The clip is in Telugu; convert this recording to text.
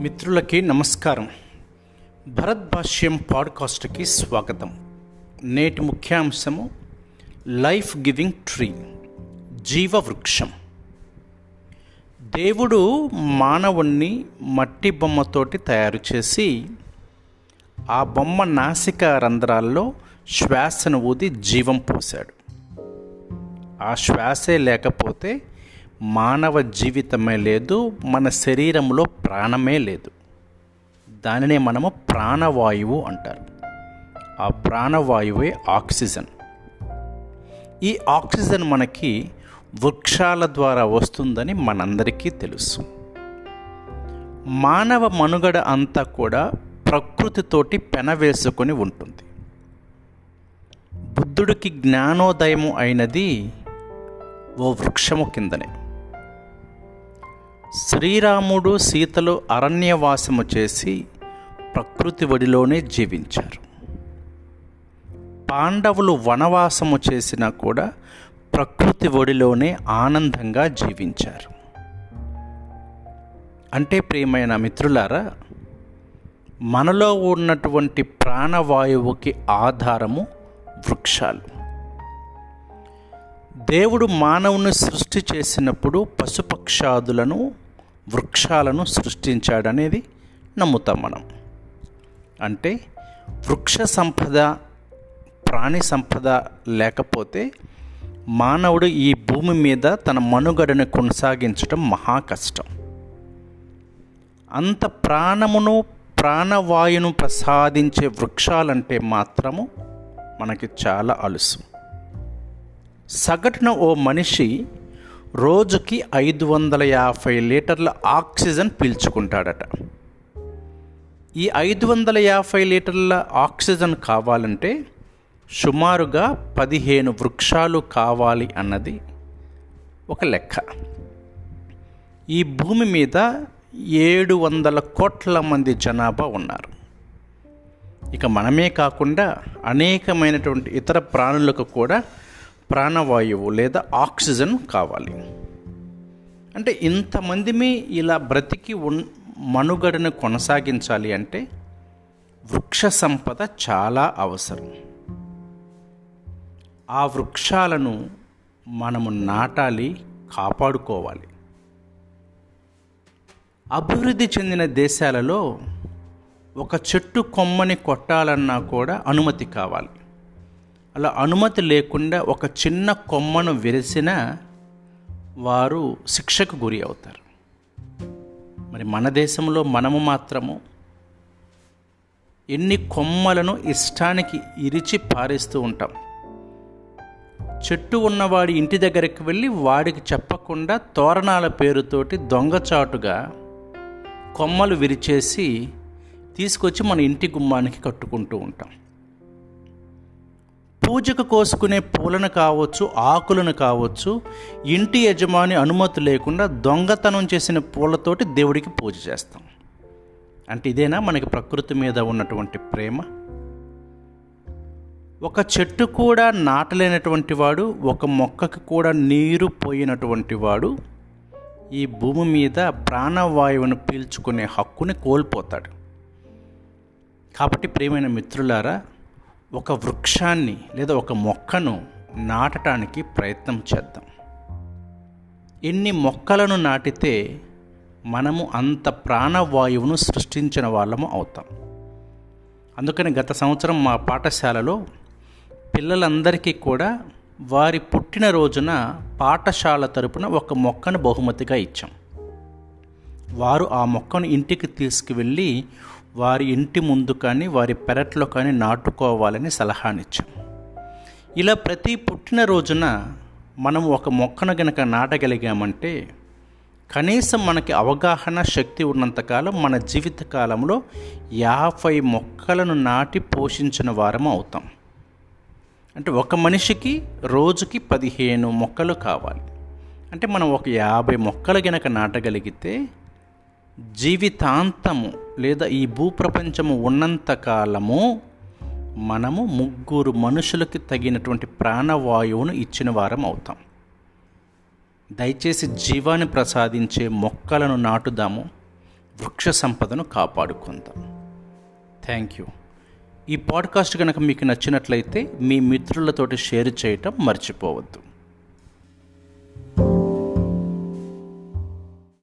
మిత్రులకి నమస్కారం. భరత్ భాష్యం పాడ్కాస్ట్కి స్వాగతం. నేటి ముఖ్యాంశము లైఫ్ గివింగ్ ట్రీ జీవవృక్షం. దేవుడు మానవుణ్ణి మట్టి బొమ్మతోటి తయారు చేసి ఆ బొమ్మ నాసిక రంధ్రాల్లో శ్వాసను ఊది జీవం పోశాడు. ఆ శ్వాసే లేకపోతే మానవ జీవితమే లేదు మన శరీరంలో ప్రాణమే లేదు. దానినే మనము ప్రాణవాయువు అంటారు. ఆ ప్రాణవాయువే ఆక్సిజన్. ఈ ఆక్సిజన్ మనకి వృక్షాల ద్వారా వస్తుందని మనందరికీ తెలుసు. మానవ మనుగడ అంతా కూడా ప్రకృతితోటి పెనవేసుకొని ఉంటుంది. బుద్ధుడికి జ్ఞానోదయం అయినది ఓ వృక్షము కిందనే. శ్రీరాముడు సీతలు అరణ్యవాసము చేసి ప్రకృతి ఒడిలోనే జీవించారు. పాండవులు వనవాసము చేసినా కూడా ప్రకృతి ఒడిలోనే ఆనందంగా జీవించారు. అంటే ప్రియమైన మిత్రులారా మనలో ఉన్నటువంటి ప్రాణవాయువుకి ఆధారము వృక్షాలు. దేవుడు మానవుని సృష్టి చేసినప్పుడు పశుపక్షాదులను వృక్షాలను సృష్టించాడనేది నమ్ముతాం మనం. అంటే వృక్ష సంపద ప్రాణి సంపద లేకపోతే మానవుడు ఈ భూమి మీద తన మనుగడను కొనసాగించడం మహా కష్టం. అంత ప్రాణమును ప్రాణవాయును ప్రసాదించే వృక్షాలంటే మాత్రము మనకి చాలా అలుసు. సగటున ఓ మనిషి రోజుకి ఐదు వందల యాభై లీటర్ల ఆక్సిజన్ పీల్చుకుంటాడట. ఈ ఐదు వందల యాభై లీటర్ల ఆక్సిజన్ కావాలంటే సుమారుగా పదిహేను వృక్షాలు కావాలి అన్నది ఒక లెక్క. ఈ భూమి మీద ఏడు వందల కోట్ల మంది జనాభా ఉన్నారు. ఇక మనమే కాకుండా అనేకమైనటువంటి ఇతర ప్రాణులకు కూడా ప్రాణవాయువు లేదా ఆక్సిజన్ కావాలి. అంటే ఇంతమందిమి ఇలా బ్రతికి ఉన్ మనుగడను కొనసాగించాలి అంటే వృక్ష సంపద చాలా అవసరం. ఆ వృక్షాలను మనము నాటాలి కాపాడుకోవాలి. అభివృద్ధి చెందిన దేశాలలో ఒక చెట్టు కొమ్మని కొట్టాలన్నా కూడా అనుమతి కావాలి. అలా అనుమతి లేకుండా ఒక చిన్న కొమ్మను విరిసిన వారు శిక్షకు గురి అవుతారు. మరి మన దేశంలో మనము మాత్రము ఎన్ని కొమ్మలను ఇష్టానికి ఇరిచి పారేస్తూ ఉంటాం. చెట్టు ఉన్నవాడి ఇంటి దగ్గరికి వెళ్ళి వాడికి చెప్పకుండా తోరణాల పేరుతోటి దొంగచాటుగా కొమ్మలు విరిచేసి తీసుకొచ్చి మన ఇంటి గుమ్మానికి కట్టుకుంటూ ఉంటాం. పూజకు కోసుకునే పూలను కావచ్చు ఆకులను కావచ్చు ఇంటి యజమాని అనుమతి లేకుండా దొంగతనం చేసిన పూలతోటి దేవుడికి పూజ చేస్తాం. అంటే ఇదేనా? మనకి ప్రకృతి మీద ఉన్నటువంటి ప్రేమ. ఒక చెట్టు కూడా నాటలేనటువంటి వాడు ఒక మొక్కకు కూడా నీరు పోయినటువంటి వాడు ఈ భూమి మీద ప్రాణవాయువును పీల్చుకునే హక్కుని కోల్పోతాడు. కాబట్టి ప్రేమైన మిత్రులారా ఒక వృక్షాన్ని లేదా ఒక మొక్కను నాటడానికి ప్రయత్నం చేద్దాం. ఎన్ని మొక్కలను నాటితే మనము అంత ప్రాణవాయువును సృష్టించిన వాళ్ళము అవుతాం. అందుకని గత సంవత్సరం మా పాఠశాలలో పిల్లలందరికీ కూడా వారి పుట్టినరోజున పాఠశాల తరపున ఒక మొక్కను బహుమతిగా ఇచ్చాం. వారు ఆ మొక్కను ఇంటికి తీసుకువెళ్ళి వారి ఇంటి ముందు కానీ వారి పెరట్లో కానీ నాటుకోవాలని సలహానిచ్చాం. ఇలా ప్రతి పుట్టినరోజున మనం ఒక మొక్కను గనక నాటగలిగామంటే కనీసం మనకి అవగాహన శక్తి ఉన్నంతకాలం మన జీవిత కాలంలో యాభై మొక్కలను నాటి పోషించిన వారం అవుతాం. అంటే ఒక మనిషికి రోజుకి పదిహేను మొక్కలు కావాలి. అంటే మనం ఒక యాభై మొక్కలు గనక నాటగలిగితే జీవితాంతము లేదా ఈ భూప్రపంచము ఉన్నంత కాలము మనము ముగ్గురు మనుషులకి తగినటువంటి ప్రాణవాయువును ఇచ్చిన వారం అవుతాం. దయచేసి జీవాన్ని ప్రసాదించే మొక్కలను నాటుదాము వృక్ష సంపదను కాపాడుకుందాం. థ్యాంక్ యూ ఈ పాడ్కాస్ట్ కనుక మీకు నచ్చినట్లయితే మీ మిత్రులతోటి షేర్ చేయటం మర్చిపోవద్దు.